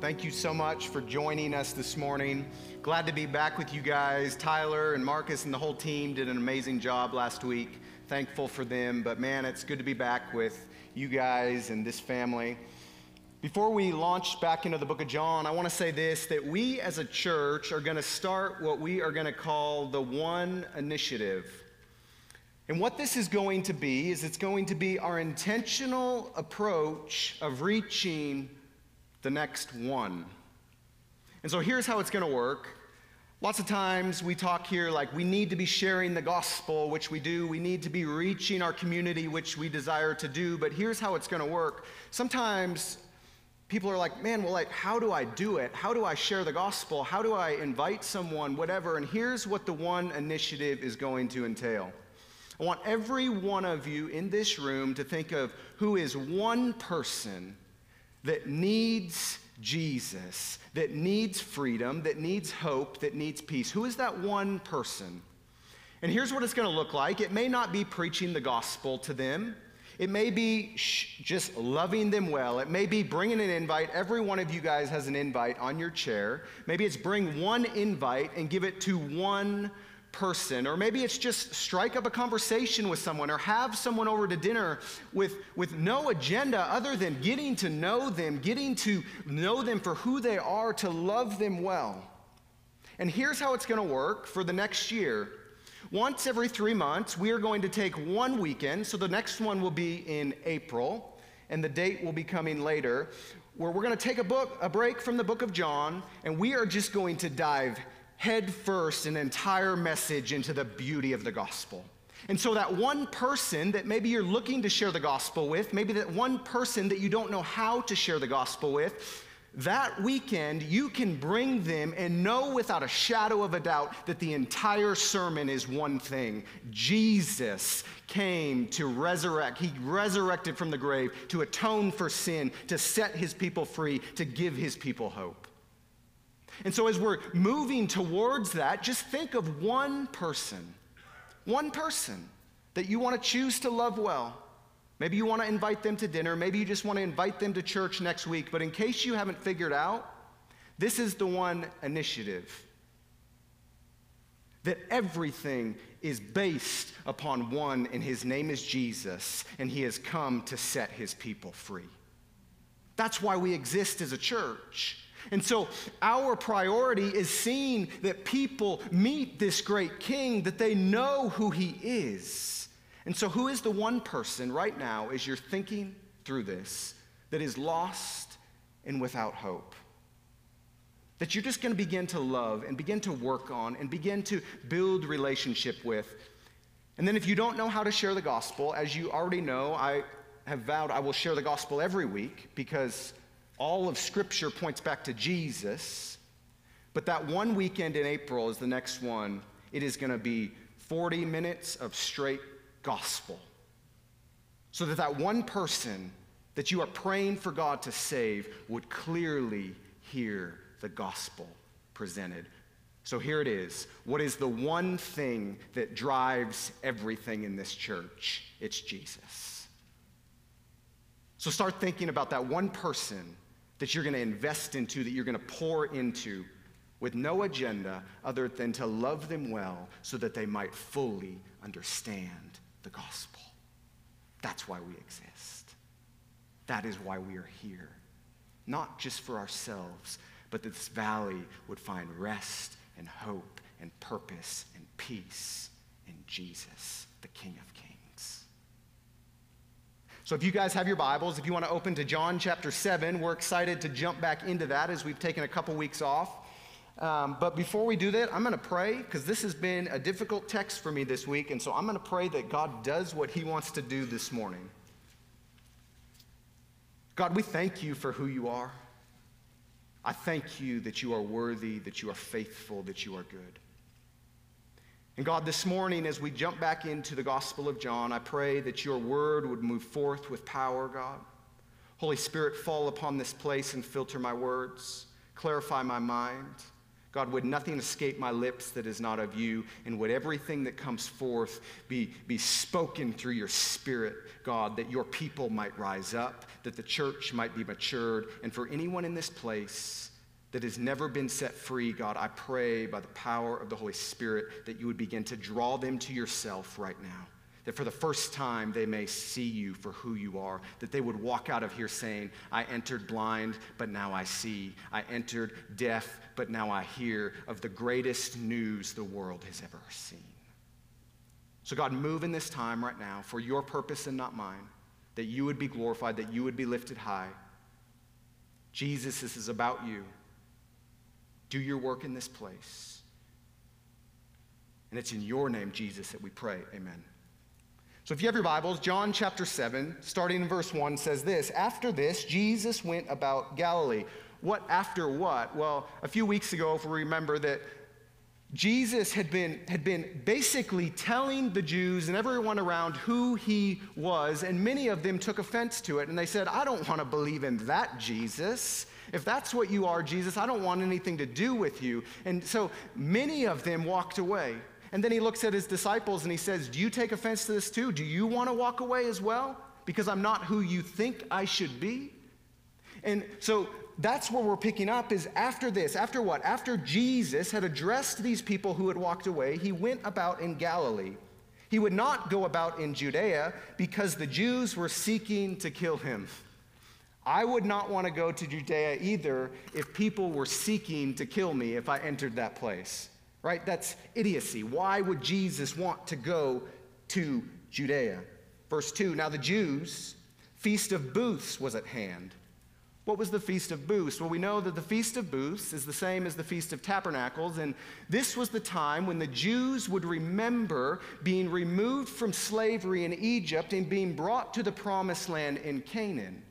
Thank you so much for joining us this morning. Glad to be back with you guys. Tyler and Marcus and the whole team did an amazing job last week. Thankful for them, but man, it's good to be back with you guys and this family. Before we launch back into the book of John, I want to say this that we as a church are going to start what we are going to call the One Initiative. And what this is going to be is it's going to be our intentional approach of reaching the next one. And so here's how it's going to work. Lots of times we talk here like we need to be sharing the gospel, which we do. We need to be reaching our community, which we desire to do. But here's how it's going to work. Sometimes people are like, man, well, like, how do I do it? How do I share the gospel? How do I invite someone, whatever? And here's what the one initiative is going to entail. I want every one of you in this room to think of who is one person that needs Jesus, that needs freedom, that needs hope, that needs peace? Who is that one person? And here's what it's going to look like it may not be preaching the gospel to them. It may be just loving them well. It may be bringing an invite. Every one of you guys has an invite on your chair. Maybe it's bring one invite and give it to one person, or maybe it's just strike up a conversation with someone or have someone over to dinner with, with no agenda other than getting to know them, getting to know them for who they are, to love them well. And here's how it's going to work for the next year. Once every three months, we are going to take one weekend, so the next one will be in April, and the date will be coming later, where we're going to take a book, a break from the book of John, and we are just going to dive head first an entire message into the beauty of the gospel. And so, that one person that maybe you're looking to share the gospel with, maybe that one person that you don't know how to share the gospel with, that weekend you can bring them and know without a shadow of a doubt that the entire sermon is one thing Jesus came to resurrect. He resurrected from the grave to atone for sin, to set his people free, to give his people hope. And so, as we're moving towards that, just think of one person, one person that you want to choose to love well. Maybe you want to invite them to dinner. Maybe you just want to invite them to church next week. But in case you haven't figured out, this is the one initiative that everything is based upon one, and his name is Jesus, and he has come to set his people free. That's why we exist as a church. And so our priority is seeing that people meet this great king, that they know who he is. And so, who is the one person right now, as you're thinking through this, that is lost and without hope? That you're just going to begin to love and begin to work on and begin to build relationship with. And then, if you don't know how to share the gospel, as you already know, I have vowed I will share the gospel every week because all of Scripture points back to Jesus. But that one weekend in April is the next one. It is going to be 40 minutes of straight gospel. So that that one person that you are praying for God to save would clearly hear the gospel presented. So here it is. What is the one thing that drives everything in this church? It's Jesus. So start thinking about that one person that you're going to invest into, that you're going to pour into with no agenda other than to love them well so that they might fully understand the gospel. That's why we exist. That is why we are here. Not just for ourselves, but that this valley would find rest and hope and purpose and peace in Jesus, the King of. So, if you guys have your Bibles, if you want to open to John chapter 7, we're excited to jump back into that as we've taken a couple weeks off. Um, but before we do that, I'm going to pray because this has been a difficult text for me this week. And so I'm going to pray that God does what He wants to do this morning. God, we thank you for who you are. I thank you that you are worthy, that you are faithful, that you are good. And God, this morning, as we jump back into the Gospel of John, I pray that your word would move forth with power, God. Holy Spirit, fall upon this place and filter my words, clarify my mind. God, would nothing escape my lips that is not of you, and would everything that comes forth be, be spoken through your spirit, God, that your people might rise up, that the church might be matured, and for anyone in this place that has never been set free, God, I pray by the power of the Holy Spirit that you would begin to draw them to yourself right now that for the first time they may see you for who you are, that they would walk out of here saying, I entered blind, but now I see. I entered deaf, but now I hear of the greatest news the world has ever seen. So, God, move in this time right now for your purpose and not mine, that you would be glorified, that you would be lifted high. Jesus, this is about you. Do your work in this place. And it's in your name, Jesus, that we pray. Amen. So if you have your Bibles, John chapter 7, starting in verse 1, says this After this, Jesus went about Galilee. What after what? Well, a few weeks ago, if we remember that Jesus had been, had been basically telling the Jews and everyone around who he was, and many of them took offense to it. And they said, I don't want to believe in that Jesus. If that's what you are, Jesus, I don't want anything to do with you. And so many of them walked away. And then he looks at his disciples and he says, Do you take offense to this too? Do you want to walk away as well? Because I'm not who you think I should be? And so that's where we're picking up is after this, after what? After Jesus had addressed these people who had walked away, he went about in Galilee. He would not go about in Judea because the Jews were seeking to kill him. I would not want to go to Judea either if people were seeking to kill me if I entered that place right? That's idiocy. Why would Jesus want to go to Judea? Verse 2 Now the Jews' feast of booths was at hand. What was the Feast of Booths? Well, we know that the Feast of Booths is the same as the Feast of Tabernacles, and this was the time when the Jews would remember being removed from slavery in Egypt and being brought to the promised land in Canaan.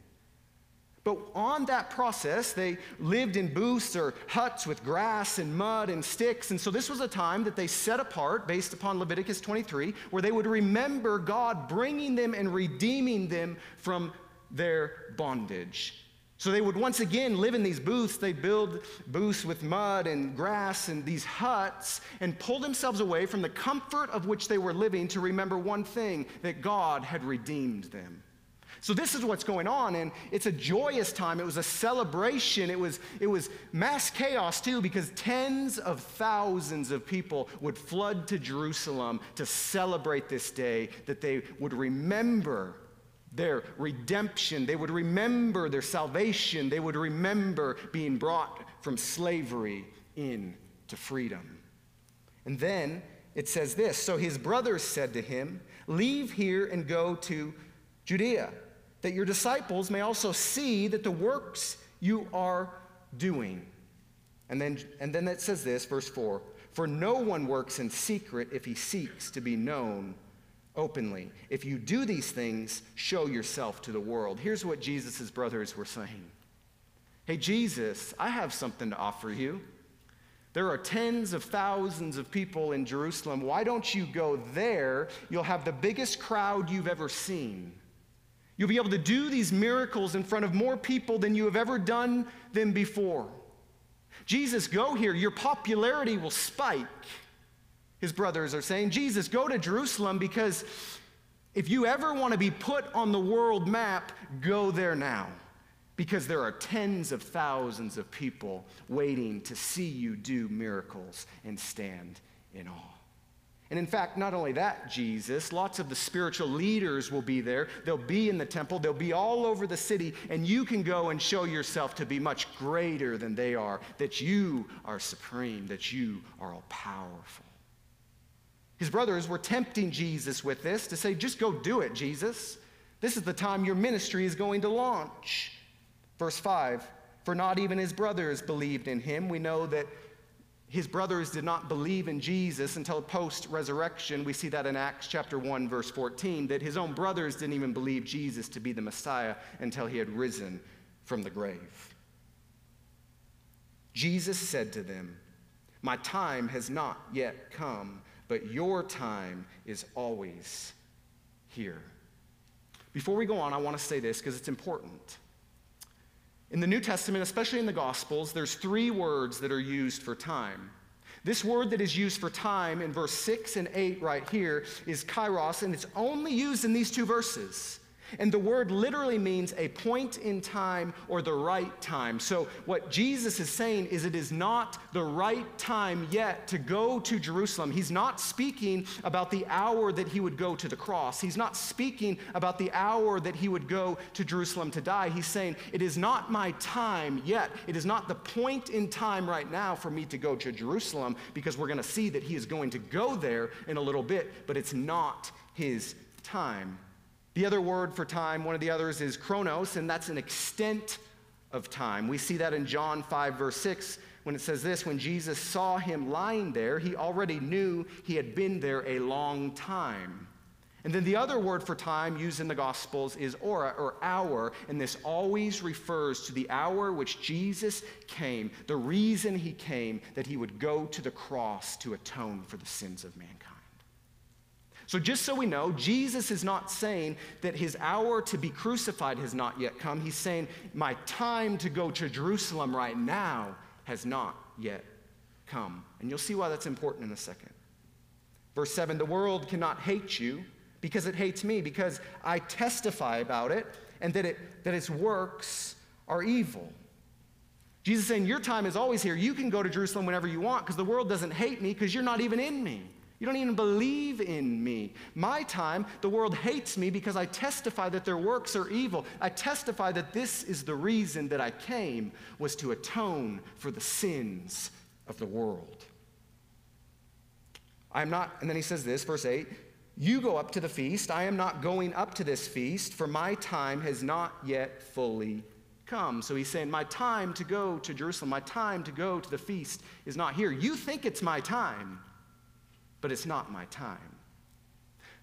But on that process, they lived in booths or huts with grass and mud and sticks. And so this was a time that they set apart based upon Leviticus 23, where they would remember God bringing them and redeeming them from their bondage. So they would once again live in these booths. They'd build booths with mud and grass and these huts and pull themselves away from the comfort of which they were living to remember one thing that God had redeemed them. So this is what's going on, and it's a joyous time. It was a celebration. It was, it was mass chaos too, because tens of thousands of people would flood to Jerusalem to celebrate this day, that they would remember their redemption. They would remember their salvation. They would remember being brought from slavery into freedom. And then it says this So his brothers said to him, Leave here and go to Judea that your disciples may also see that the works you are doing. And then, and then it says this, verse 4 For no one works in secret if he seeks to be known openly. If you do these things, show yourself to the world. Here's what Jesus' brothers were saying Hey, Jesus, I have something to offer you. There are tens of thousands of people in Jerusalem. Why don't you go there? You'll have the biggest crowd you've ever seen. You'll be able to do these miracles in front of more people than you have ever done them before. Jesus, go here. Your popularity will spike. His brothers are saying, Jesus, go to Jerusalem because if you ever want to be put on the world map, go there now. Because there are tens of thousands of people waiting to see you do miracles and stand in awe. And in fact, not only that, Jesus, lots of the spiritual leaders will be there. They'll be in the temple, they'll be all over the city, and you can go and show yourself to be much greater than they are, that you are supreme, that you are all powerful. His brothers were tempting Jesus with this to say, just go do it, Jesus. This is the time your ministry is going to launch. Verse 5 For not even his brothers believed in him. We know that his brothers did not believe in Jesus until post resurrection. We see that in Acts chapter 1, verse 14, that his own brothers didn't even believe Jesus to be the Messiah until he had risen from the grave. Jesus said to them, My time has not yet come, but your time is always here. Before we go on, I want to say this because it's important. In the New Testament, especially in the Gospels, there's three words that are used for time. This word that is used for time in verse 6 and 8 right here is kairos, and it's only used in these two verses. And the word literally means a point in time or the right time. So, what Jesus is saying is it is not the right time yet to go to Jerusalem. He's not speaking about the hour that he would go to the cross. He's not speaking about the hour that he would go to Jerusalem to die. He's saying, It is not my time yet. It is not the point in time right now for me to go to Jerusalem because we're going to see that he is going to go there in a little bit, but it's not his time. The other word for time, one of the others is chronos, and that's an extent of time. We see that in John 5, verse 6, when it says this when Jesus saw him lying there, he already knew he had been there a long time. And then the other word for time used in the Gospels is ora, or hour, and this always refers to the hour which Jesus came, the reason he came, that he would go to the cross to atone for the sins of mankind. So, just so we know, Jesus is not saying that his hour to be crucified has not yet come. He's saying, My time to go to Jerusalem right now has not yet come. And you'll see why that's important in a second. Verse 7 The world cannot hate you because it hates me, because I testify about it and that, it, that its works are evil. Jesus saying, Your time is always here. You can go to Jerusalem whenever you want because the world doesn't hate me because you're not even in me. You don't even believe in me. My time, the world hates me because I testify that their works are evil. I testify that this is the reason that I came was to atone for the sins of the world. I am not, and then he says this, verse 8, you go up to the feast. I am not going up to this feast, for my time has not yet fully come. So he's saying, My time to go to Jerusalem, my time to go to the feast is not here. You think it's my time but it's not my time.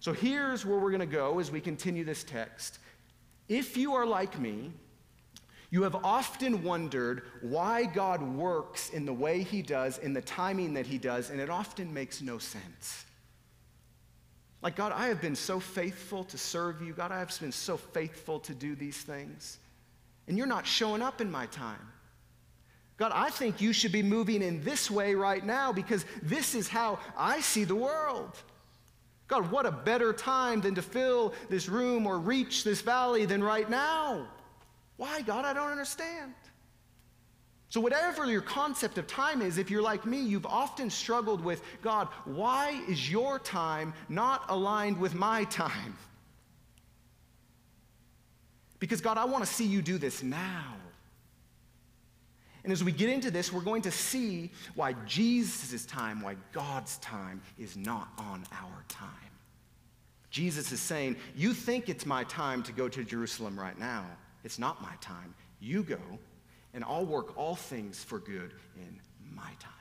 So here's where we're going to go as we continue this text. If you are like me, you have often wondered why God works in the way he does, in the timing that he does, and it often makes no sense. Like, God, I have been so faithful to serve you. God, I have been so faithful to do these things. And you're not showing up in my time. God, I think you should be moving in this way right now because this is how I see the world. God, what a better time than to fill this room or reach this valley than right now. Why, God? I don't understand. So, whatever your concept of time is, if you're like me, you've often struggled with God, why is your time not aligned with my time? Because, God, I want to see you do this now. And as we get into this, we're going to see why Jesus' time, why God's time is not on our time. Jesus is saying, You think it's my time to go to Jerusalem right now. It's not my time. You go, and I'll work all things for good in my time.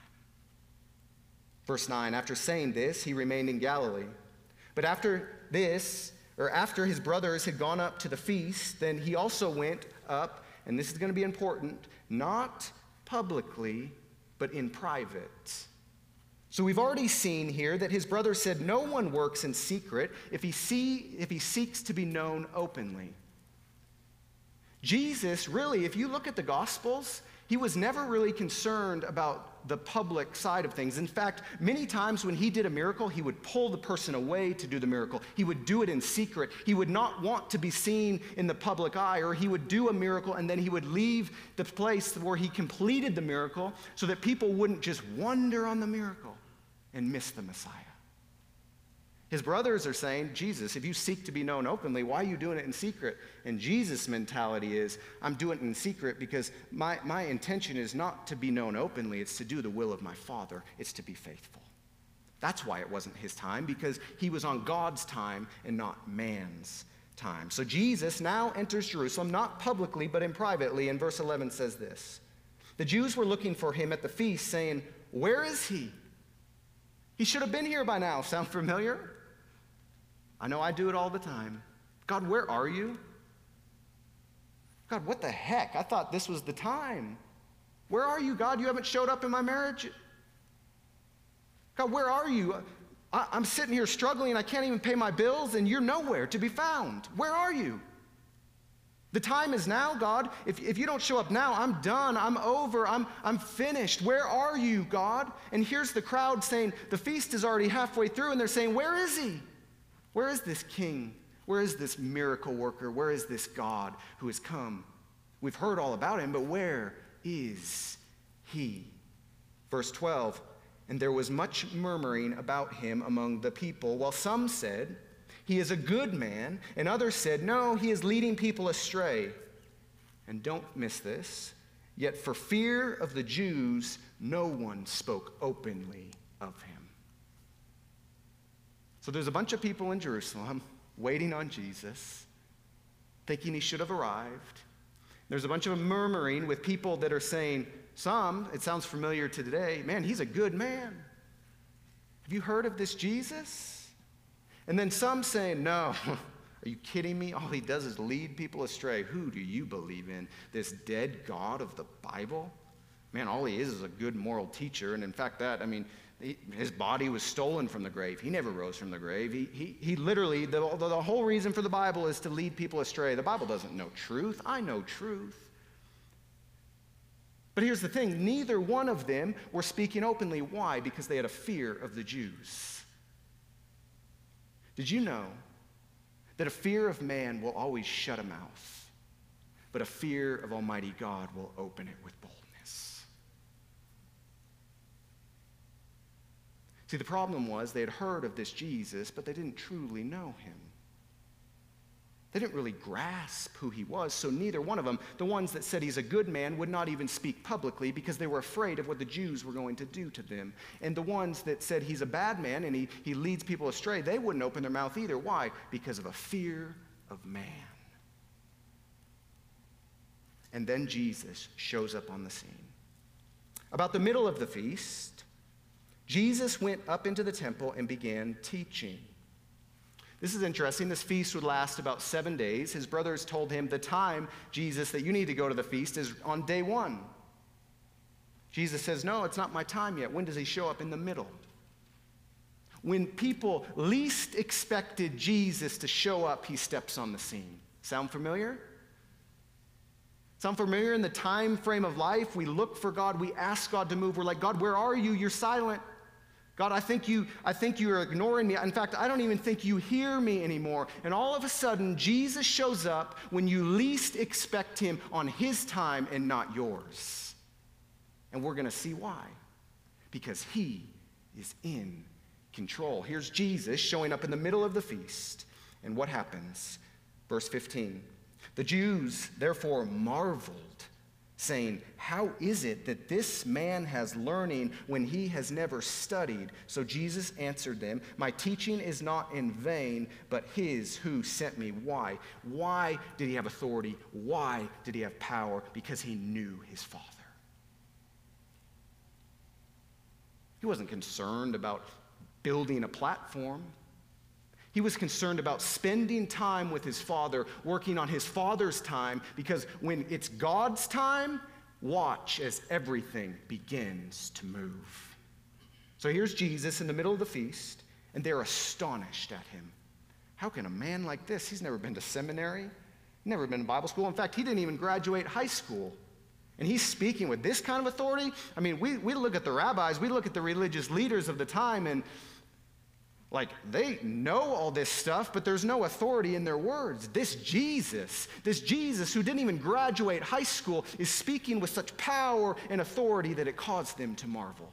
Verse 9 After saying this, he remained in Galilee. But after this, or after his brothers had gone up to the feast, then he also went up, and this is going to be important, not publicly, but in private. So we've already seen here that his brother said no one works in secret if he, see, if he seeks to be known openly. Jesus, really, if you look at the Gospels, he was never really concerned about the public side of things. In fact, many times when he did a miracle, he would pull the person away to do the miracle. He would do it in secret. He would not want to be seen in the public eye, or he would do a miracle and then he would leave the place where he completed the miracle so that people wouldn't just wonder on the miracle and miss the Messiah. His brothers are saying, Jesus, if you seek to be known openly, why are you doing it in secret? And Jesus' mentality is, I'm doing it in secret because my, my intention is not to be known openly, it's to do the will of my Father, it's to be faithful. That's why it wasn't his time, because he was on God's time and not man's time. So Jesus now enters Jerusalem, not publicly, but in privately. And verse 11 says this The Jews were looking for him at the feast, saying, Where is he? He should have been here by now. Sound familiar? I know I do it all the time. God, where are you? God, what the heck? I thought this was the time. Where are you, God? You haven't showed up in my marriage. God, where are you? I, am sitting here struggling. I can't even pay my bills, and you're nowhere to be found. Where are you? The time is now, God. If, if you don't show up now, I'm done. I'm over. I'm, I'm finished. Where are you, God? And here's the crowd saying, The feast is already halfway through, and they're saying, Where is he? Where is this king? Where is this miracle worker? Where is this God who has come? We've heard all about him, but where is he? Verse 12 And there was much murmuring about him among the people, while some said, He is a good man, and others said, No, he is leading people astray. And don't miss this. Yet for fear of the Jews, no one spoke openly of him. So there's a bunch of people in Jerusalem waiting on Jesus, thinking he should have arrived. There's a bunch of murmuring with people that are saying, some, it sounds familiar to today, man, he's a good man. Have you heard of this Jesus? And then some saying, no, are you kidding me? All he does is lead people astray. Who do you believe in? This dead God of the Bible? Man, all he is is a good moral teacher. And in fact, that, I mean, his body was stolen from the grave. He never rose from the grave. He, he, he literally, the, the whole reason for the Bible is to lead people astray. The Bible doesn't know truth. I know truth. But here's the thing neither one of them were speaking openly. Why? Because they had a fear of the Jews. Did you know that a fear of man will always shut a mouth, but a fear of Almighty God will open it with boldness? See, the problem was they had heard of this Jesus, but they didn't truly know him. They didn't really grasp who he was, so neither one of them, the ones that said he's a good man, would not even speak publicly because they were afraid of what the Jews were going to do to them. And the ones that said he's a bad man and he, he leads people astray, they wouldn't open their mouth either. Why? Because of a fear of man. And then Jesus shows up on the scene. About the middle of the feast, Jesus went up into the temple and began teaching. This is interesting. This feast would last about seven days. His brothers told him, The time, Jesus, that you need to go to the feast is on day one. Jesus says, No, it's not my time yet. When does he show up? In the middle. When people least expected Jesus to show up, he steps on the scene. Sound familiar? Sound familiar in the time frame of life? We look for God, we ask God to move. We're like, God, where are you? You're silent. God, I think you I think you're ignoring me. In fact, I don't even think you hear me anymore. And all of a sudden, Jesus shows up when you least expect him on his time and not yours. And we're going to see why. Because he is in control. Here's Jesus showing up in the middle of the feast. And what happens? Verse 15. The Jews therefore marveled saying, How is it that this man has learning when he has never studied? So Jesus answered them, My teaching is not in vain, but his who sent me. Why? Why did he have authority? Why did he have power? Because he knew his Father. He wasn't concerned about building a platform. He was concerned about spending time with his father, working on his father's time, because when it's God's time, watch as everything begins to move. So here's Jesus in the middle of the feast, and they're astonished at him. How can a man like this, he's never been to seminary, never been to Bible school. In fact, he didn't even graduate high school. And he's speaking with this kind of authority. I mean, we, we look at the rabbis, we look at the religious leaders of the time, and like they know all this stuff, but there's no authority in their words. This Jesus, this Jesus who didn't even graduate high school, is speaking with such power and authority that it caused them to marvel.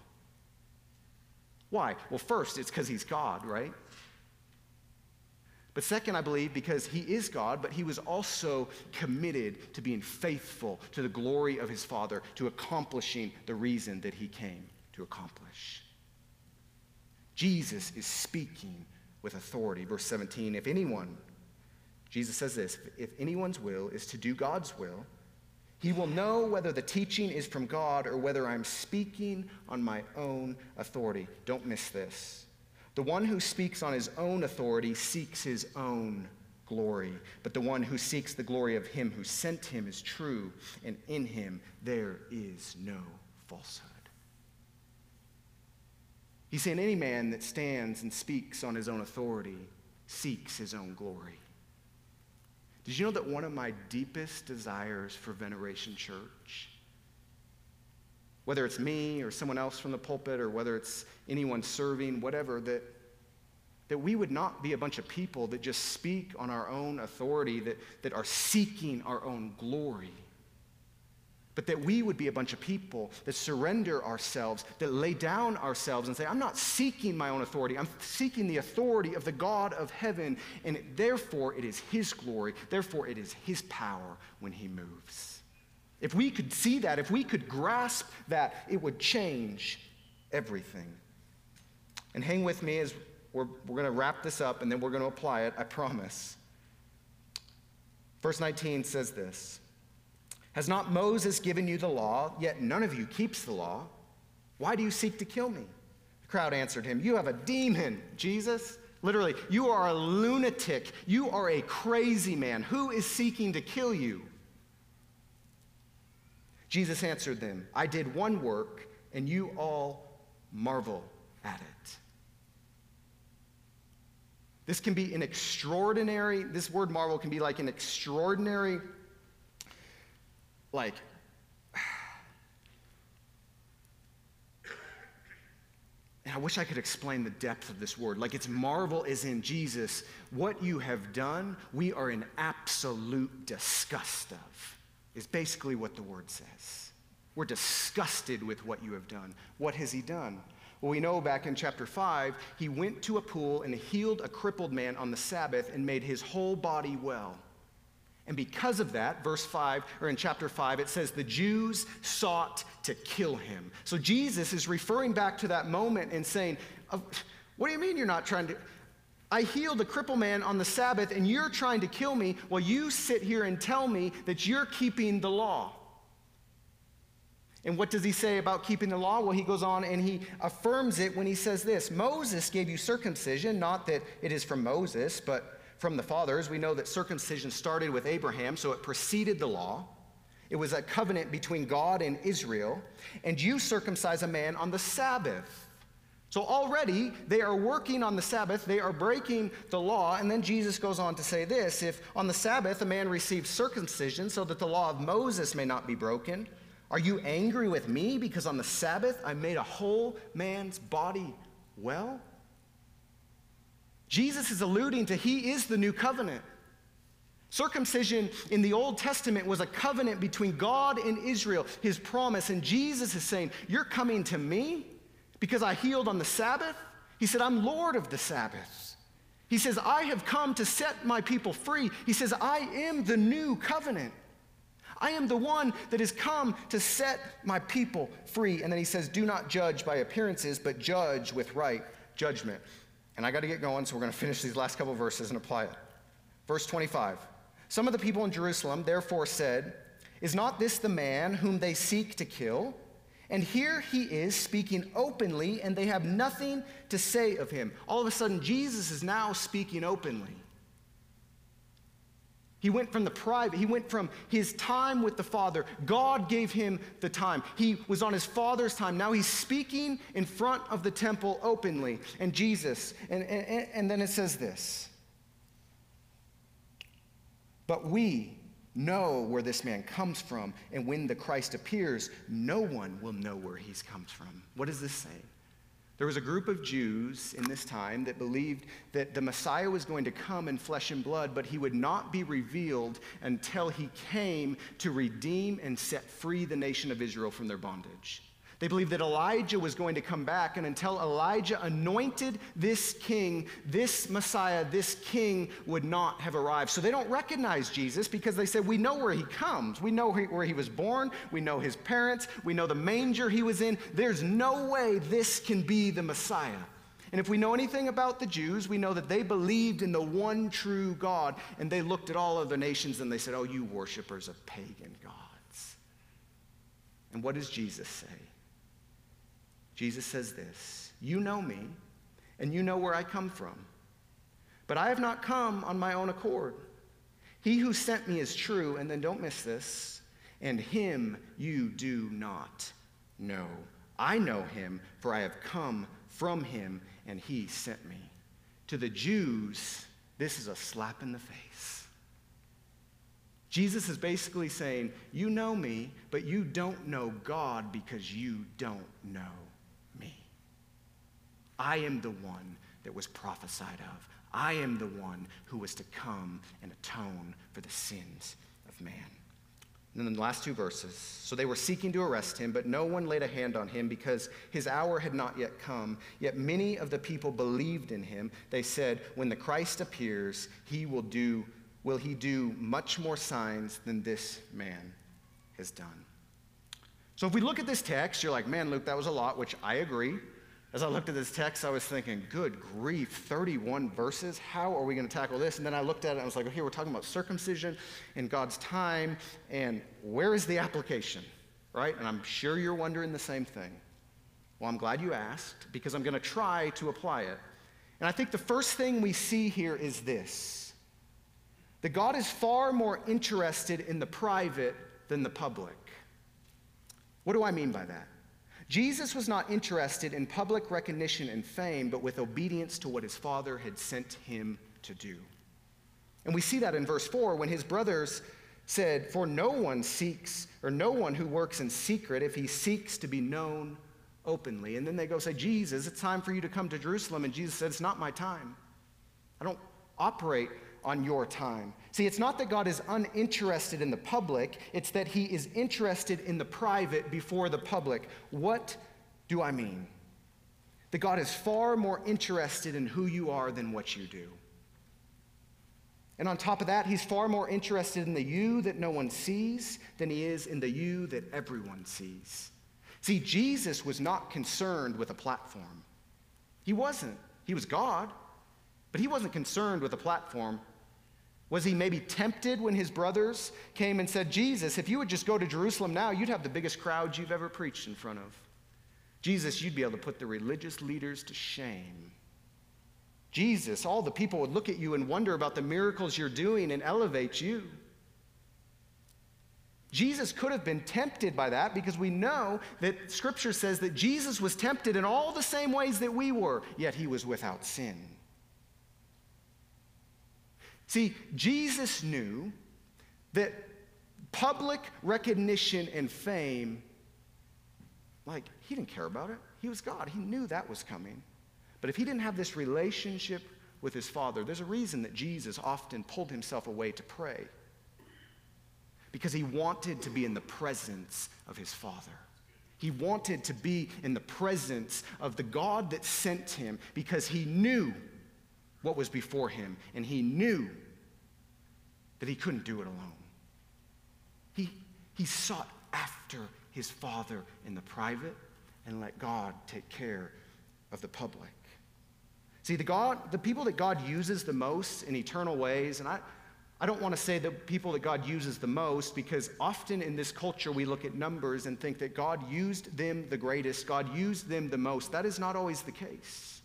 Why? Well, first, it's because he's God, right? But second, I believe because he is God, but he was also committed to being faithful to the glory of his Father, to accomplishing the reason that he came to accomplish. Jesus is speaking with authority. Verse 17 If anyone, Jesus says this, if anyone's will is to do God's will, he will know whether the teaching is from God or whether I'm speaking on my own authority. Don't miss this. The one who speaks on his own authority seeks his own glory, but the one who seeks the glory of him who sent him is true, and in him there is no falsehood. He's saying any man that stands and speaks on his own authority seeks his own glory. Did you know that one of my deepest desires for Veneration Church, whether it's me or someone else from the pulpit or whether it's anyone serving, whatever, that, that we would not be a bunch of people that just speak on our own authority, that, that are seeking our own glory but that we would be a bunch of people that surrender ourselves, that lay down ourselves and say, I'm not seeking my own authority. I'm seeking the authority of the God of heaven, and therefore it is His glory. Therefore it is His power when He moves. If we could see that, if we could grasp that, it would change everything. And hang with me as we're, we're going to wrap this up and then we're going to apply it, I promise. Verse 19 says this. Has not Moses given you the law, yet none of you keeps the law? Why do you seek to kill me? The crowd answered him, You have a demon, Jesus. Literally, you are a lunatic. You are a crazy man. Who is seeking to kill you? Jesus answered them, I did one work, and you all marvel at it. This can be an extraordinary, this word marvel can be like an extraordinary like, and I wish I could explain the depth of this word. Like, its marvel is in Jesus. What you have done, we are in absolute disgust of, is basically what the word says. We're disgusted with what you have done. What has he done? Well, we know back in chapter 5, he went to a pool and healed a crippled man on the Sabbath and made his whole body well. And because of that, verse 5, or in chapter 5, it says the Jews sought to kill him. So Jesus is referring back to that moment and saying, oh, What do you mean you're not trying to? I healed a cripple man on the Sabbath and you're trying to kill me while you sit here and tell me that you're keeping the law. And what does he say about keeping the law? Well, he goes on and he affirms it when he says this Moses gave you circumcision, not that it is from Moses, but from the fathers, we know that circumcision started with Abraham, so it preceded the law. It was a covenant between God and Israel. And you circumcise a man on the Sabbath. So already they are working on the Sabbath, they are breaking the law. And then Jesus goes on to say this if on the Sabbath a man receives circumcision so that the law of Moses may not be broken, are you angry with me because on the Sabbath I made a whole man's body well? Jesus is alluding to he is the new covenant. Circumcision in the Old Testament was a covenant between God and Israel, his promise. And Jesus is saying, You're coming to me because I healed on the Sabbath? He said, I'm Lord of the Sabbath. He says, I have come to set my people free. He says, I am the new covenant. I am the one that has come to set my people free. And then he says, Do not judge by appearances, but judge with right judgment. And I got to get going, so we're going to finish these last couple verses and apply it. Verse 25 Some of the people in Jerusalem therefore said, Is not this the man whom they seek to kill? And here he is speaking openly, and they have nothing to say of him. All of a sudden, Jesus is now speaking openly. He went from the private, he went from his time with the Father. God gave him the time. He was on his Father's time. Now he's speaking in front of the temple openly. And Jesus, and, and, and then it says this But we know where this man comes from, and when the Christ appears, no one will know where he comes from. What does this say? There was a group of Jews in this time that believed that the Messiah was going to come in flesh and blood, but he would not be revealed until he came to redeem and set free the nation of Israel from their bondage. They believed that Elijah was going to come back, and until Elijah anointed this king, this Messiah, this king would not have arrived. So they don't recognize Jesus because they said, We know where he comes. We know where he was born. We know his parents. We know the manger he was in. There's no way this can be the Messiah. And if we know anything about the Jews, we know that they believed in the one true God, and they looked at all other nations and they said, Oh, you worshippers of pagan gods. And what does Jesus say? Jesus says this You know me, and you know where I come from. But I have not come on my own accord. He who sent me is true, and then don't miss this, and him you do not know. I know him, for I have come from him, and he sent me. To the Jews, this is a slap in the face. Jesus is basically saying, You know me, but you don't know God because you don't know. I am the one that was prophesied of. I am the one who was to come and atone for the sins of man. And then the last two verses. So they were seeking to arrest him, but no one laid a hand on him because his hour had not yet come. Yet many of the people believed in him. They said, When the Christ appears, he will do will he do much more signs than this man has done. So if we look at this text, you're like, man, Luke, that was a lot, which I agree. As I looked at this text, I was thinking, good grief, 31 verses. How are we going to tackle this? And then I looked at it and I was like, okay, we're talking about circumcision in God's time, and where is the application, right? And I'm sure you're wondering the same thing. Well, I'm glad you asked because I'm going to try to apply it. And I think the first thing we see here is this that God is far more interested in the private than the public. What do I mean by that? Jesus was not interested in public recognition and fame, but with obedience to what his Father had sent him to do. And we see that in verse 4 when his brothers said, For no one seeks, or no one who works in secret, if he seeks to be known openly. And then they go say, Jesus, it's time for you to come to Jerusalem. And Jesus said, It's not my time. I don't operate on your time. See, it's not that God is uninterested in the public, it's that He is interested in the private before the public. What do I mean? That God is far more interested in who you are than what you do. And on top of that, He's far more interested in the you that no one sees than He is in the you that everyone sees. See, Jesus was not concerned with a platform. He wasn't. He was God, but He wasn't concerned with a platform. Was he maybe tempted when his brothers came and said, Jesus, if you would just go to Jerusalem now, you'd have the biggest crowd you've ever preached in front of. Jesus, you'd be able to put the religious leaders to shame. Jesus, all the people would look at you and wonder about the miracles you're doing and elevate you. Jesus could have been tempted by that because we know that Scripture says that Jesus was tempted in all the same ways that we were, yet he was without sin. See, Jesus knew that public recognition and fame, like, he didn't care about it. He was God. He knew that was coming. But if he didn't have this relationship with his Father, there's a reason that Jesus often pulled himself away to pray. Because he wanted to be in the presence of his Father. He wanted to be in the presence of the God that sent him because he knew what was before him, and he knew that he couldn't do it alone. He, he sought after his Father in the private and let God take care of the public. See, the, God, the people that God uses the most in eternal ways, and I, I don't want to say the people that God uses the most because often in this culture we look at numbers and think that God used them the greatest, God used them the most. That is not always the case.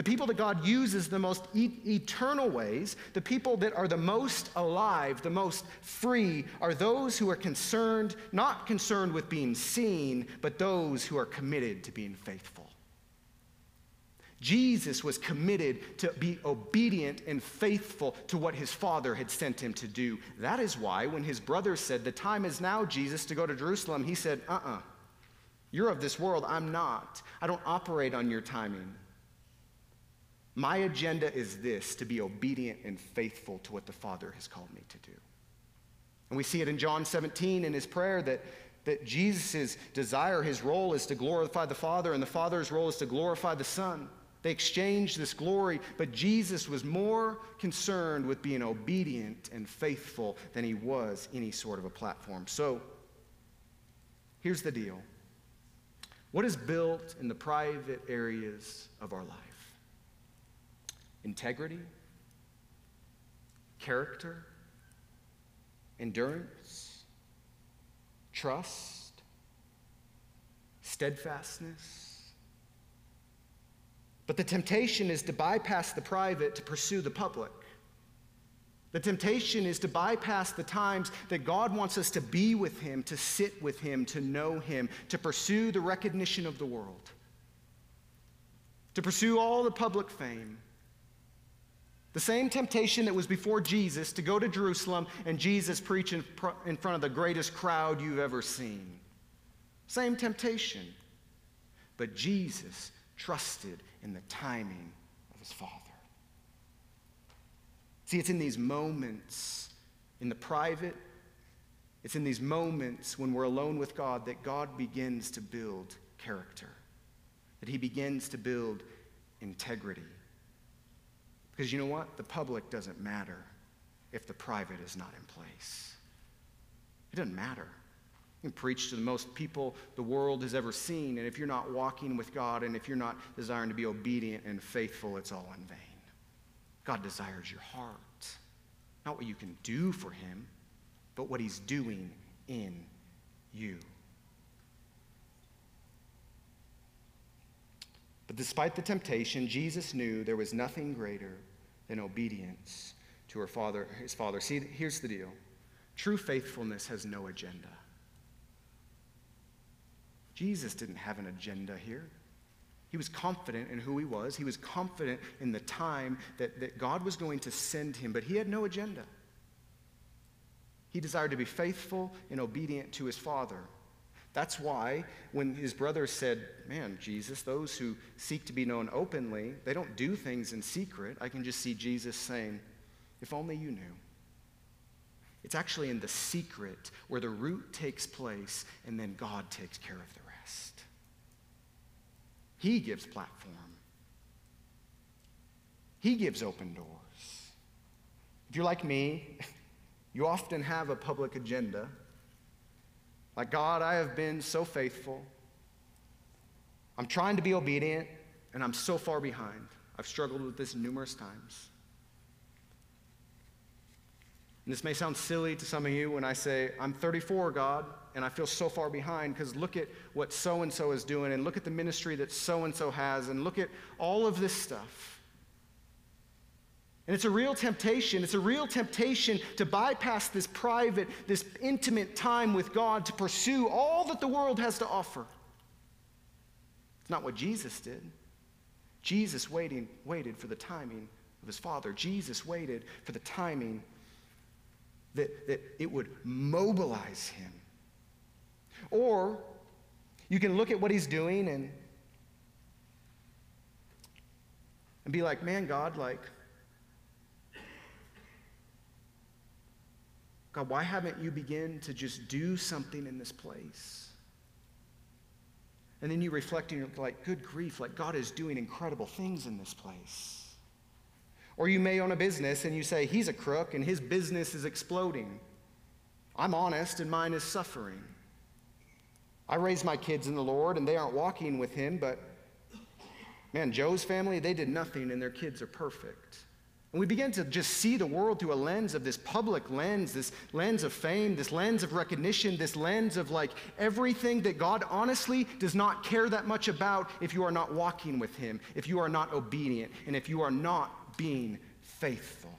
The people that God uses the most e- eternal ways, the people that are the most alive, the most free, are those who are concerned, not concerned with being seen, but those who are committed to being faithful. Jesus was committed to be obedient and faithful to what his Father had sent him to do. That is why, when his brothers said, The time is now, Jesus, to go to Jerusalem, he said, Uh uh-uh. uh. you are of this world, I'm not. I don't operate on your timing. My agenda is this to be obedient and faithful to what the Father has called me to do. And we see it in John 17 in his prayer that, that Jesus' desire, his role is to glorify the Father, and the Father's role is to glorify the Son. They exchanged this glory, but Jesus was more concerned with being obedient and faithful than he was any sort of a platform. So here's the deal what is built in the private areas of our life? Integrity, character, endurance, trust, steadfastness. But the temptation is to bypass the private to pursue the public. The temptation is to bypass the times that God wants us to be with Him, to sit with Him, to know Him, to pursue the recognition of the world, to pursue all the public fame The same temptation that was before Jesus to go to Jerusalem and Jesus preach in, in front of the greatest crowd you've ever seen. Same temptation. But Jesus trusted in the timing of his Father. See, it's in these moments, in the private, it's in these moments when we're alone with God that God begins to build character, that he begins to build integrity. Because you know what? The public doesn't matter if the private is not in place. It doesn't matter. You can preach to the most people the world has ever seen, and if you're not walking with God and if you're not desiring to be obedient and faithful, it's all in vain. God desires your heart, not what you can do for Him, but what He's doing in you. But despite the temptation, Jesus knew there was nothing greater than obedience to her father, his father. See, here's the deal true faithfulness has no agenda. Jesus didn't have an agenda here. He was confident in who he was. He was confident in the time that, that God was going to send him, but he had no agenda. He desired to be faithful and obedient to his father. That's why when his brothers said, Man, Jesus, those who seek to be known openly, they don't do things in secret. I can just see Jesus saying, If only you knew. It's actually in the secret where the root takes place, and then God takes care of the rest. He gives platform, He gives open doors. If you're like me, you often have a public agenda like, God, I have been so faithful. I'm trying to be obedient, and I'm so far behind. I've struggled with this numerous times. And this may sound silly to some of you when I say, I'm 34, God, and I feel so far behind because look at what so and so is doing, and look at the ministry that so and so has, and look at all of this stuff. And it's a real temptation. It's a real temptation to bypass this private, this intimate time with God to pursue all that the world has to offer. It's not what Jesus did. Jesus waiting, waited for the timing of his Father. Jesus waited for the timing that, that it would mobilize him. Or you can look at what he's doing and, and be like, man, God, like, God, why haven't you begin to just do something in this place? And then you reflect and you're like, good grief, like God is doing incredible things in this place. Or you may own a business and you say, he's a crook and his business is exploding. I'm honest and mine is suffering. I raised my kids in the Lord and they aren't walking with him, but man, Joe's family, they did nothing and their kids are perfect. And we begin to just see the world through a lens of this public lens, this lens of fame, this lens of recognition, this lens of like everything that God honestly does not care that much about if you are not walking with Him, if you are not obedient, and if you are not being faithful.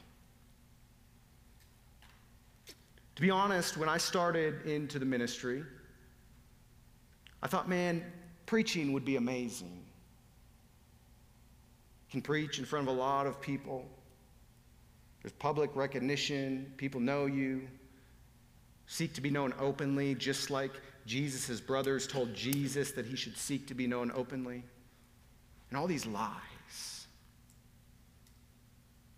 To be honest, when I started into the ministry, I thought, man, preaching would be amazing. You can preach in front of a lot of people. There's public recognition, people know you. Seek to be known openly, just like Jesus' brothers told Jesus that he should seek to be known openly. And all these lies.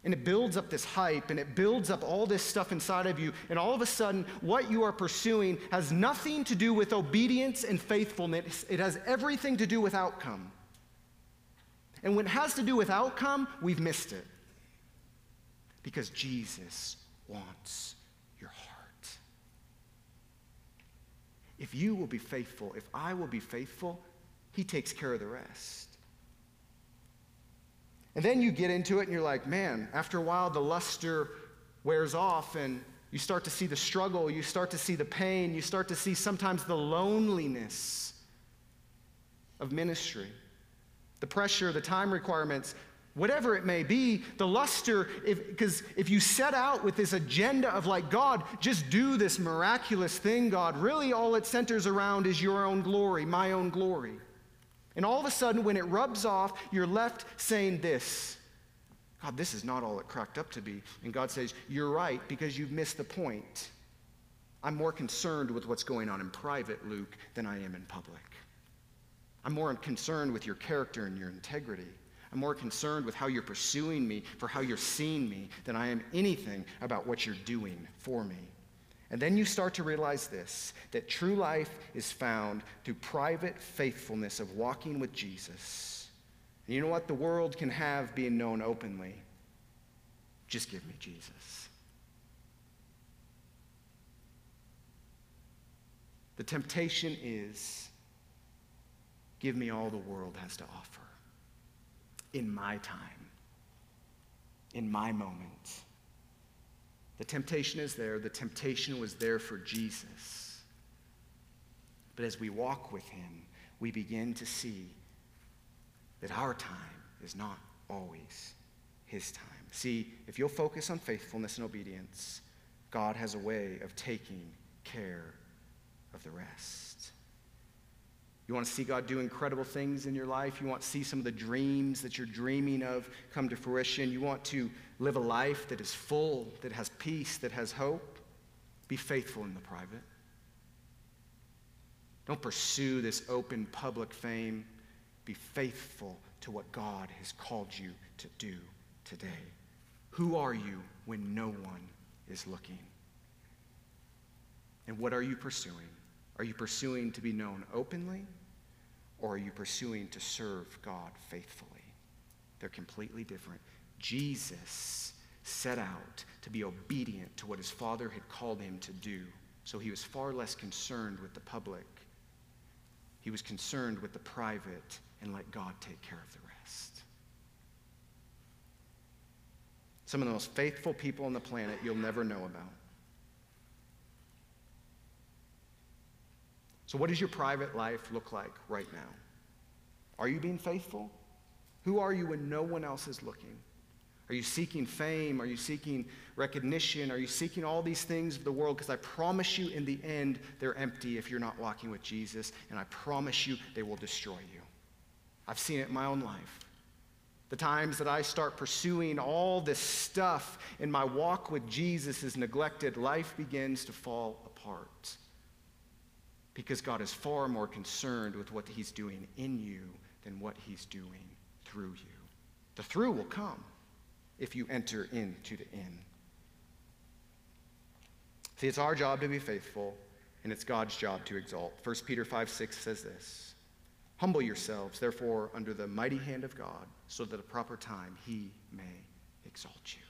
And it builds up this hype and it builds up all this stuff inside of you. And all of a sudden, what you are pursuing has nothing to do with obedience and faithfulness, it has everything to do with outcome. And when it has to do with outcome, we've missed it because Jesus wants your heart. If you will be faithful, if I will be faithful, He takes care of the rest. And then you get into it and you're like, man, after a while the luster wears off and you start to see the struggle, you start to see the pain, you start to see sometimes the loneliness of ministry, the pressure, the time requirements, whatever it may be, the luster, because if, if, you set out with this agenda of like, God, just do this miraculous thing, God, really all it centers around is your own glory, my own glory. And all of a sudden, when it rubs off, you're left saying this God, this is not all it cracked up to be. And God says, You're right because you've missed the point. I'm more concerned with what's going on in private, Luke, than I am in public. I'm more concerned with your character and your integrity. I'm more concerned with how you're pursuing me, for how you're seeing me, than I am anything about what you're doing for me. And then you start to realize this that true life is found through private faithfulness of walking with Jesus. And you know what the world can have being known openly? Just give me Jesus. The temptation is give me all the world has to offer in my time, in my moment. The temptation is there. The temptation was there for Jesus. But as we walk with him, we begin to see that our time is not always his time. See, if you'll focus on faithfulness and obedience, God has a way of taking care of the rest. You want to see God do incredible things in your life? You want to see some of the dreams that you're dreaming of come to fruition? You want to live a life that is full, that has peace, that has hope? Be faithful in the private. Don't pursue this open public fame. Be faithful to what God has called you to do today. Who are you when no one is looking? And what are you pursuing? Are you pursuing to be known openly, or are you pursuing to serve God faithfully? They're completely different. Jesus set out to be obedient to what his Father had called him to do, so he was far less concerned with the public. He was concerned with the private and let God take care of the rest. Some of the most faithful people on the planet you'll never know about. So, what does your private life look like right now? Are you being faithful? Who are you when no one else is looking? Are you seeking fame? Are you seeking recognition? Are you seeking all these things of the world? Because I promise you, in the end, they're empty if you're not walking with Jesus, and I promise you, they will destroy you. I've seen it in my own life. The times that I start pursuing all this stuff and my walk with Jesus is neglected, life begins to fall apart because God is far more concerned with what He's doing in you than what He's doing through you. The through will come if you enter into the in. See, it's our job to be faithful, and it's God's job to exalt. 1 Peter 5 6 says this Humble yourselves, therefore, under the mighty hand of God, so that at a proper time He may exalt you.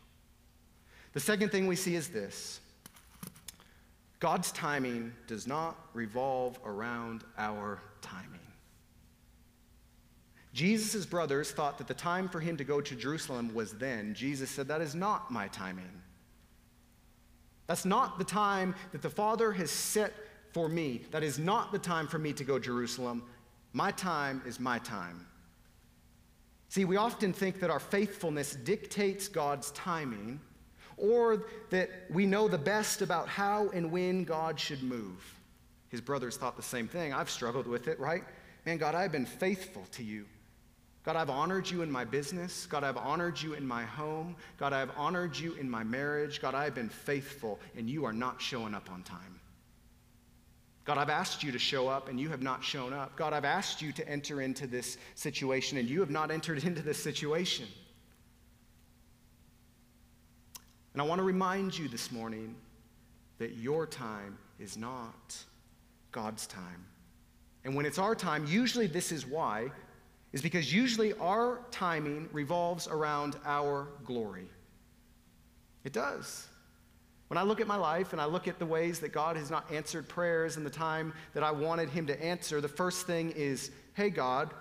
The second thing we see is this God's timing does not revolve around our timing. Jesus' brothers thought that the time for him to go to Jerusalem was then. Jesus said, That is not my timing. That's not the time that the Father has set for me. That is not the time for me to go to Jerusalem. My time is my time. See, we often think that our faithfulness dictates God's timing or that we know the best about how and when God should move. His brothers thought the same thing. I've struggled with it, right? Man, God, I've been faithful to you. God, I've honored you in my business. God, I've honored you in my home. God, I've honored you in my marriage. God, I've been faithful, and you are not showing up on time. God, I've asked you to show up, and you have not shown up. God, I've asked you to enter into this situation, and you have not entered into this situation. And I want to remind you this morning that your time is not God's time. And when it's our time, usually this is why, is because usually our timing revolves around our glory. It does. When I look at my life and I look at the ways that God has not answered prayers in the time that I wanted Him to answer, the first thing is, hey, God,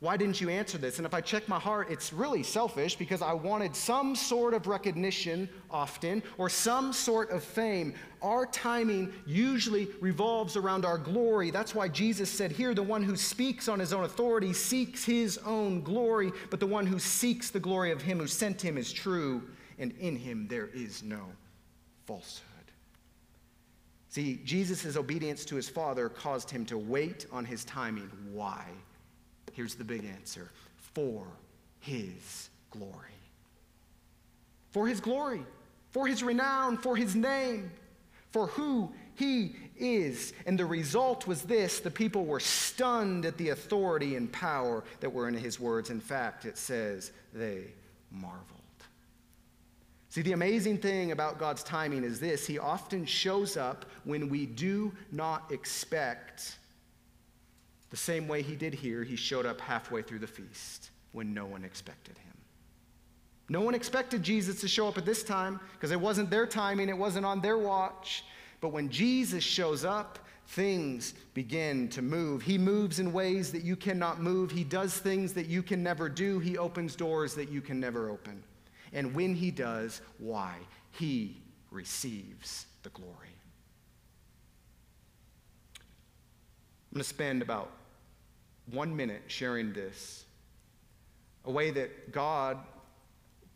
why didn't you answer this? And if I check my heart, it's really selfish because I wanted some sort of recognition often or some sort of fame. Our timing usually revolves around our glory. That's why Jesus said here the one who speaks on his own authority seeks his own glory, but the one who seeks the glory of him who sent him is true, and in him there is no falsehood. See, Jesus' obedience to his Father caused him to wait on his timing. Why? Here's the big answer for his glory. for his glory, for his renown, for his name, for who he is. And the result was this the people were stunned at the authority and power that were in his words. In fact, it says they marveled. See, the amazing thing about God's timing is this He often shows up when we do not expect. The same way He did here, He showed up halfway through the feast when no one expected Him. No one expected Jesus to show up at this time because it wasn't their timing, it wasn't on their watch. But when Jesus shows up, things begin to move. He moves in ways that you cannot move. He does things that you can never do. He opens doors that you can never open. And when he does, why? He receives the glory. I'm going to spend about one minute sharing this a way that God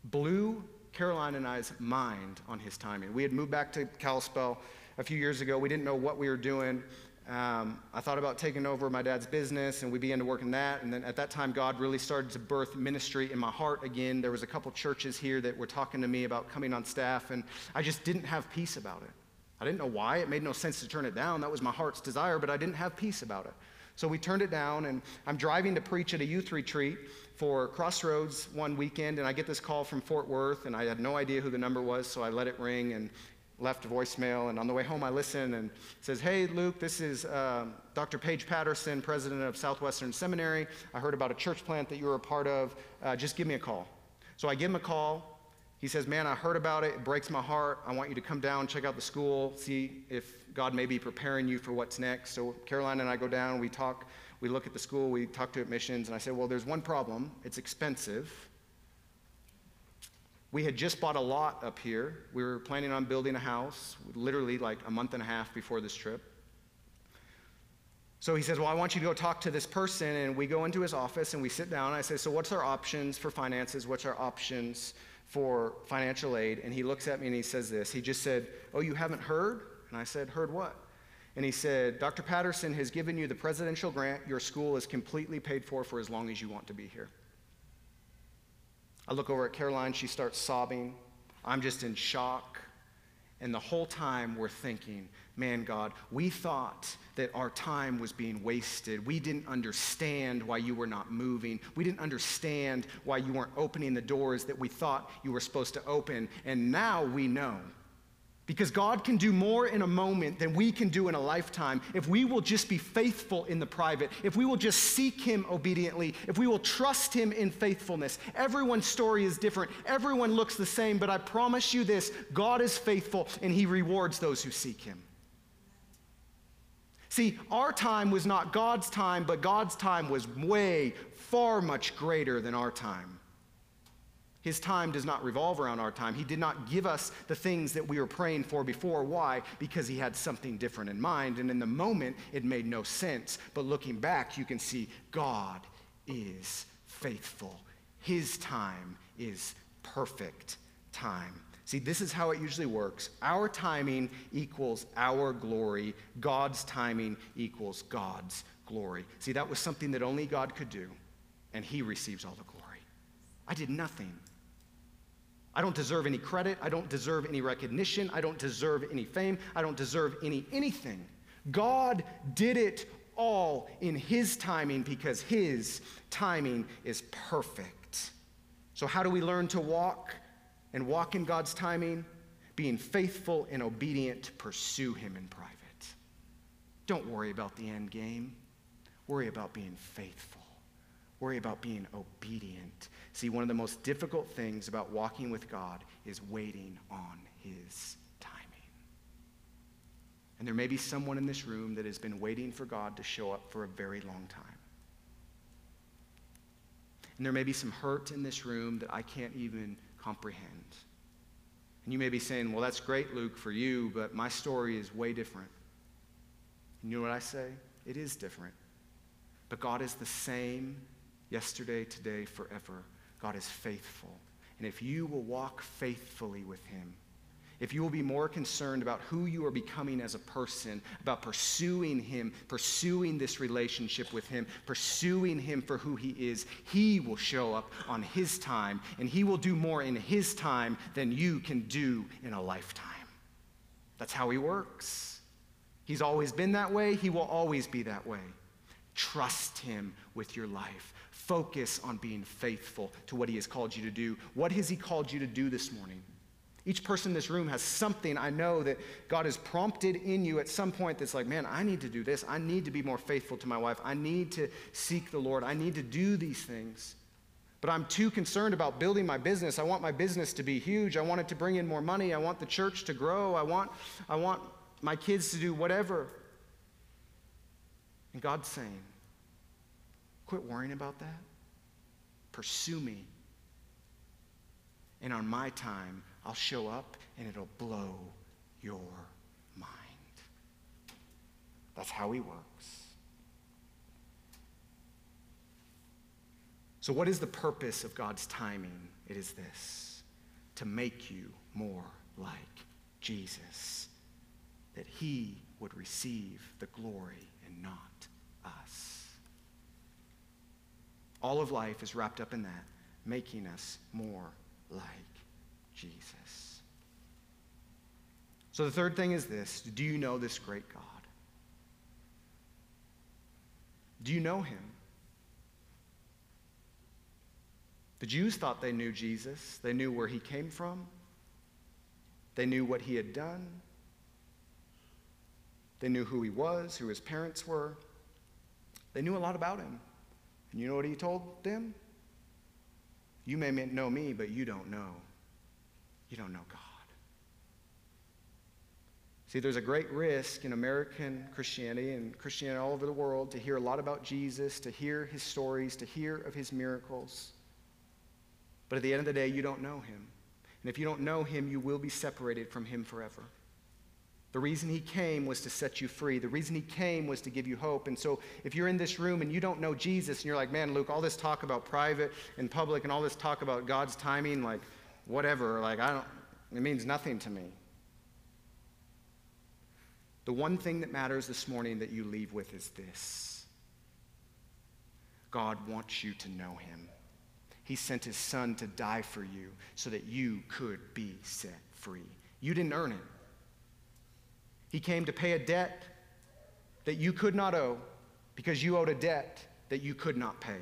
blew Caroline and I's mind on his timing. We had moved back to Kalispell a few years ago. We didn't know what we were doing. Um, I thought about taking over my dad's business, and we began to work in that. And then at that time, God really started to birth ministry in my heart again. There was a couple churches here that were talking to me about coming on staff, and I just didn't have peace about it. I didn't know why. It made no sense to turn it down. That was my heart's desire, but I didn't have peace about it. So we turned it down, and I'm driving to preach at a youth retreat for Crossroads one weekend, and I get this call from Fort Worth, and I had no idea who the number was, so I let it ring and left a voicemail. And on the way home, I listen and says, "Hey, Luke, this is um, Dr. Paige Patterson, president of Southwestern Seminary. I heard about a church plant that you were a part of. Uh, just give me a call." So I give him a call. He says, Man, I heard about it. It breaks my heart. I want you to come down, check out the school, see if God may be preparing you for what's next. So Caroline and I go down, we talk, we look at the school, we talk to admissions, and I said, Well, there's one problem. It's expensive. We had just bought a lot up here. We were planning on building a house, literally like a month and a half before this trip. So he says, Well, I want you to go talk to this person. And we go into his office and we sit down. I say, So, what's our options for finances? What's our options for financial aid. And he looks at me and he says this. He just said, Oh, you haven't heard? And I said, Heard what? And he said, Dr. Patterson has given you the presidential grant. Your school is completely paid for for as long as you want to be here. I look over at Caroline. She starts sobbing. I'm just in shock. And the whole time we're thinking, man, God, we thought that our time was being wasted. We didn't understand why you were not moving. We didn't understand why you weren't opening the doors that we thought you were supposed to open. And now we know. Because God can do more in a moment than we can do in a lifetime if we will just be faithful in the private, if we will just seek Him obediently, if we will trust Him in faithfulness. Everyone's story is different, everyone looks the same, but I promise you this God is faithful and He rewards those who seek Him. See, our time was not God's time, but God's time was way, far much greater than our time. His time does not revolve around our time. He did not give us the things that we were praying for before. Why? Because He had something different in mind. And in the moment, it made no sense. But looking back, you can see God is faithful. His time is perfect time. See, this is how it usually works. Our timing equals our glory, God's timing equals God's glory. See, that was something that only God could do, and He receives all the glory. I did nothing. I don't deserve any credit. I don't deserve any recognition. I don't deserve any fame. I don't deserve any anything. God did it all in His timing because His timing is perfect. So, how do we learn to walk? And walk in God's timing, being faithful and obedient to pursue Him in private. Don't worry about the end game. Worry about being faithful. Worry about being obedient. See, one of the most difficult things about walking with God is waiting on His timing. And there may be someone in this room that has been waiting for God to show up for a very long time. And there may be some hurt in this room that I can't even comprehend. And you may be saying, well, that's great, Luke, for you, but my story is way different. You know what I say? It is different. But God is the same yesterday, today, forever. God is faithful. And if you will walk faithfully with Him, if you will be more concerned about who you are becoming as a person, about pursuing Him, pursuing this relationship with Him, pursuing Him for who He is, He will show up on His time, and He will do more in His time than you can do in a lifetime. That's how He works. He's always been that way, He will always be that way. Trust Him with your life. Focus on being faithful to what He has called you to do. What has He called you to do this morning? Each person in this room has something I know that God has prompted in you at some point that's like, man, I need to do this. I need to be more faithful to my wife. I need to seek the Lord. I need to do these things. But I'm too concerned about building my business. I want my business to be huge. I want it to bring in more money. I want the church to grow. I want, I want my kids to do whatever. And God's saying, quit worrying about that. Pursue me. And on my time, I'll show up and it'll blow your mind. That's how he works. So, what is the purpose of God's timing? It is this to make you more like Jesus, that he would receive the glory and not us. All of life is wrapped up in that, making us more like Jesus. So the third thing is this do you know this great God? Do you know him? The Jews thought they knew Jesus. They knew where he came from. They knew what he had done. They knew who he was, who his parents were. They knew a lot about him. And you know what he told them? You may know me, but you don't know you don't know God. See, there's a great risk in American Christianity and Christianity all over the world to hear a lot about Jesus, to hear his stories, to hear of his miracles. But at the end of the day, you don't know him. And if you don't know him, you will be separated from him forever. The reason he came was to set you free. The reason he came was to give you hope. And so, if you're in this room and you don't know Jesus and you're like, man, Luke, all this talk about private and public and all this talk about God's timing, like, whatever, like, I don't, it means nothing to me. The one thing that matters this morning that you leave with is this God wants you to know him. He sent his son to die for you so that you could be set free. You didn't earn it. He came to pay a debt that you could not owe because you owed a debt that you could not pay.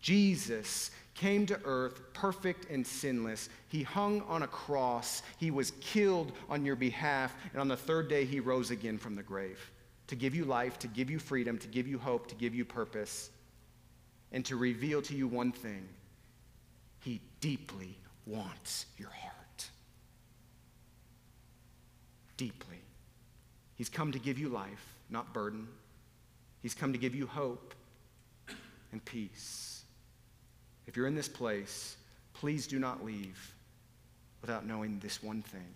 Jesus came to earth perfect and sinless. He hung on a cross. He was killed on your behalf. And on the third day, he rose again from the grave to give you life, to give you freedom, to give you hope, to give you purpose, and to reveal to you one thing He deeply wants your heart. Deeply. He's come to give you life, not burden. He's come to give you hope and peace. If you're in this place, please do not leave without knowing this one thing.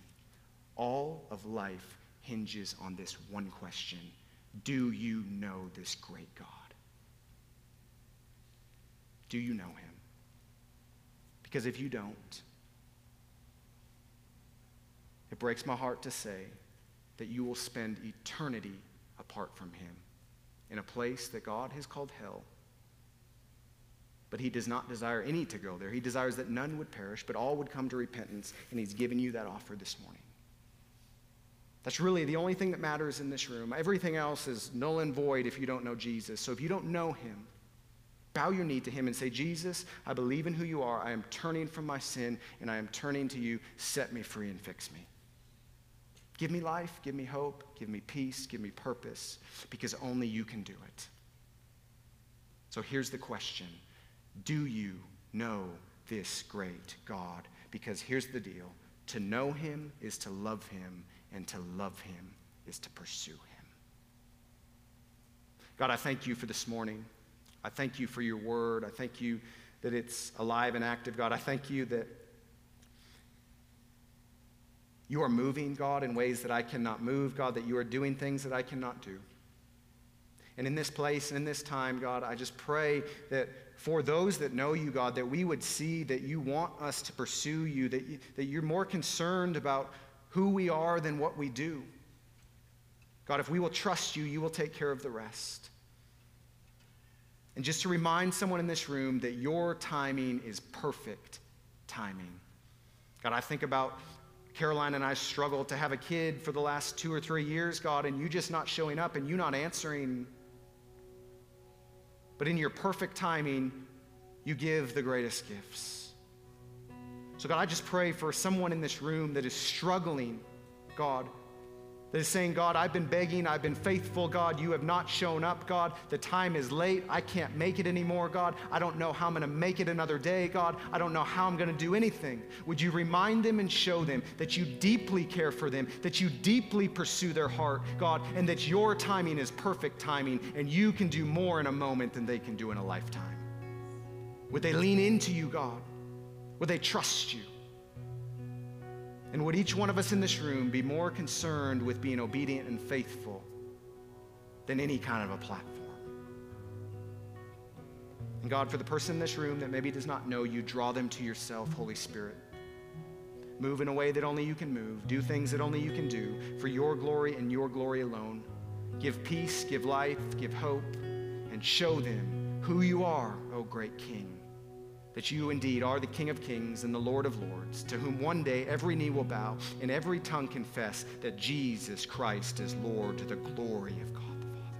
All of life hinges on this one question Do you know this great God? Do you know him? Because if you don't, it breaks my heart to say that you will spend eternity apart from him in a place that God has called hell but he does not desire any to go there. He desires that none would perish, but all would come to repentance, and he's given you that offer this morning. That's really the only thing that matters in this room. Everything else is null and void if you don't know Jesus. So if you don't know him, bow your knee to him and say, Jesus, I believe in who you are. I am turning from my sin, and I am turning to you. Set me free and fix me. Give me life, give me hope, give me peace, give me purpose, because only you can do it. So here's the question do you know this great God? Because here's the deal to know him is to love him, and to love him is to pursue him. God, I thank you for this morning. I thank you for your word. I thank you that it's alive and active, God. I thank you that you are moving, God, in ways that I cannot move, God, that you are doing things that I cannot do. And in this place and in this time, God, I just pray that for those that know you, God, that we would see that you want us to pursue you, that, you, that you're more concerned about who we are than what we do. God, if we will trust you, you will take care of the rest. And just to remind someone in this room that your timing is perfect timing. God, I think about Caroline and I struggled to have a kid for the last two or three years, God, and you just not showing up and you not answering. But in your perfect timing, you give the greatest gifts. So, God, I just pray for someone in this room that is struggling, God that is saying, God, I've been begging, I've been faithful, God, you have not shown up, God. The time is late, I can't make it anymore, God. I don't know how I'm gonna make it another day, God. I don't know how I'm gonna do anything. Would you remind them and show them that you deeply care for them, that you deeply pursue their heart, God, and that your timing is perfect timing, and you can do more in a moment than they can do in a lifetime? Would they lean into you, God? Would they trust you? And would each one of us in this room be more concerned with being obedient and faithful than any kind of a platform? And God, for the person in this room that maybe does not know you, draw them to yourself, Holy Spirit. Move in a way that only you can move. Do things that only you can do for your glory and your glory alone. Give peace, give life, give hope, and show them who you are, O great King that you indeed are the King of kings and the Lord of lords, to whom one day every knee will bow and every tongue confess that Jesus Christ is Lord to the glory of God the Father.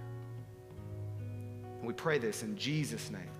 And we pray this in Jesus' name.